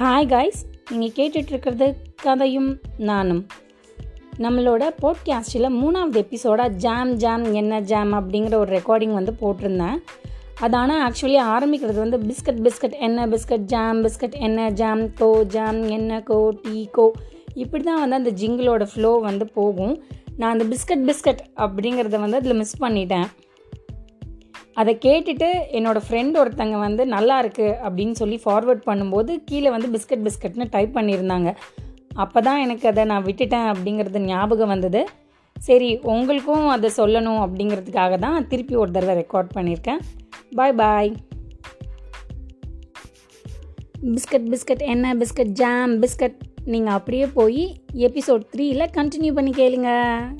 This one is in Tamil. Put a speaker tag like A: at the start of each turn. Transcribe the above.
A: ஹாய் காய்ஸ் நீங்கள் கேட்டுட்ருக்கிறது கதையும் நானும். நம்மளோட போட்காஸ்டில் மூணாவது எபிசோடாக ஜாம் ஜாம் என்ன ஜாம் அப்படிங்கிற ஒரு ரெக்கார்டிங் வந்து போட்டிருந்தேன். அது ஆனால் ஆக்சுவலி ஆரம்பிக்கிறது வந்து பிஸ்கட் பிஸ்கட் என்ன பிஸ்கட் ஜாம் பிஸ்கட் என்ன ஜாம் கோ ஜாம் என்ன கோ டீ கோ இப்படி தான் வந்து அந்த ஜிங்கிளோட ஃப்ளோ வந்து போகும். நான் அந்த பிஸ்கட் பிஸ்கட் அப்படிங்கிறத வந்து அதில் மிஸ் பண்ணிட்டேன். அதை கேட்டுட்டு என்னோடய ஃப்ரெண்ட் ஒருத்தங்க வந்து நல்லா இருக்குது அப்படின்னு சொல்லி ஃபார்வர்ட் பண்ணும்போது கீழே வந்து பிஸ்கட் பிஸ்கட்னு டைப் பண்ணியிருந்தாங்க. அப்போ தான் எனக்கு அதை நான் விட்டுட்டேன் அப்படிங்கிறது ஞாபகம் வந்தது. சரி உங்களுக்கும் அதை சொல்லணும் அப்படிங்கிறதுக்காக தான் திருப்பி ஒரு தடவை ரெக்கார்ட் பண்ணியிருக்கேன். பாய் பாய் பிஸ்கட் பிஸ்கட் என்ன? Biscuit jam biscuit. நீங்கள் அப்படியே போய் எபிசோட் த்ரீயில் கண்டினியூ பண்ணி கேளுங்கள்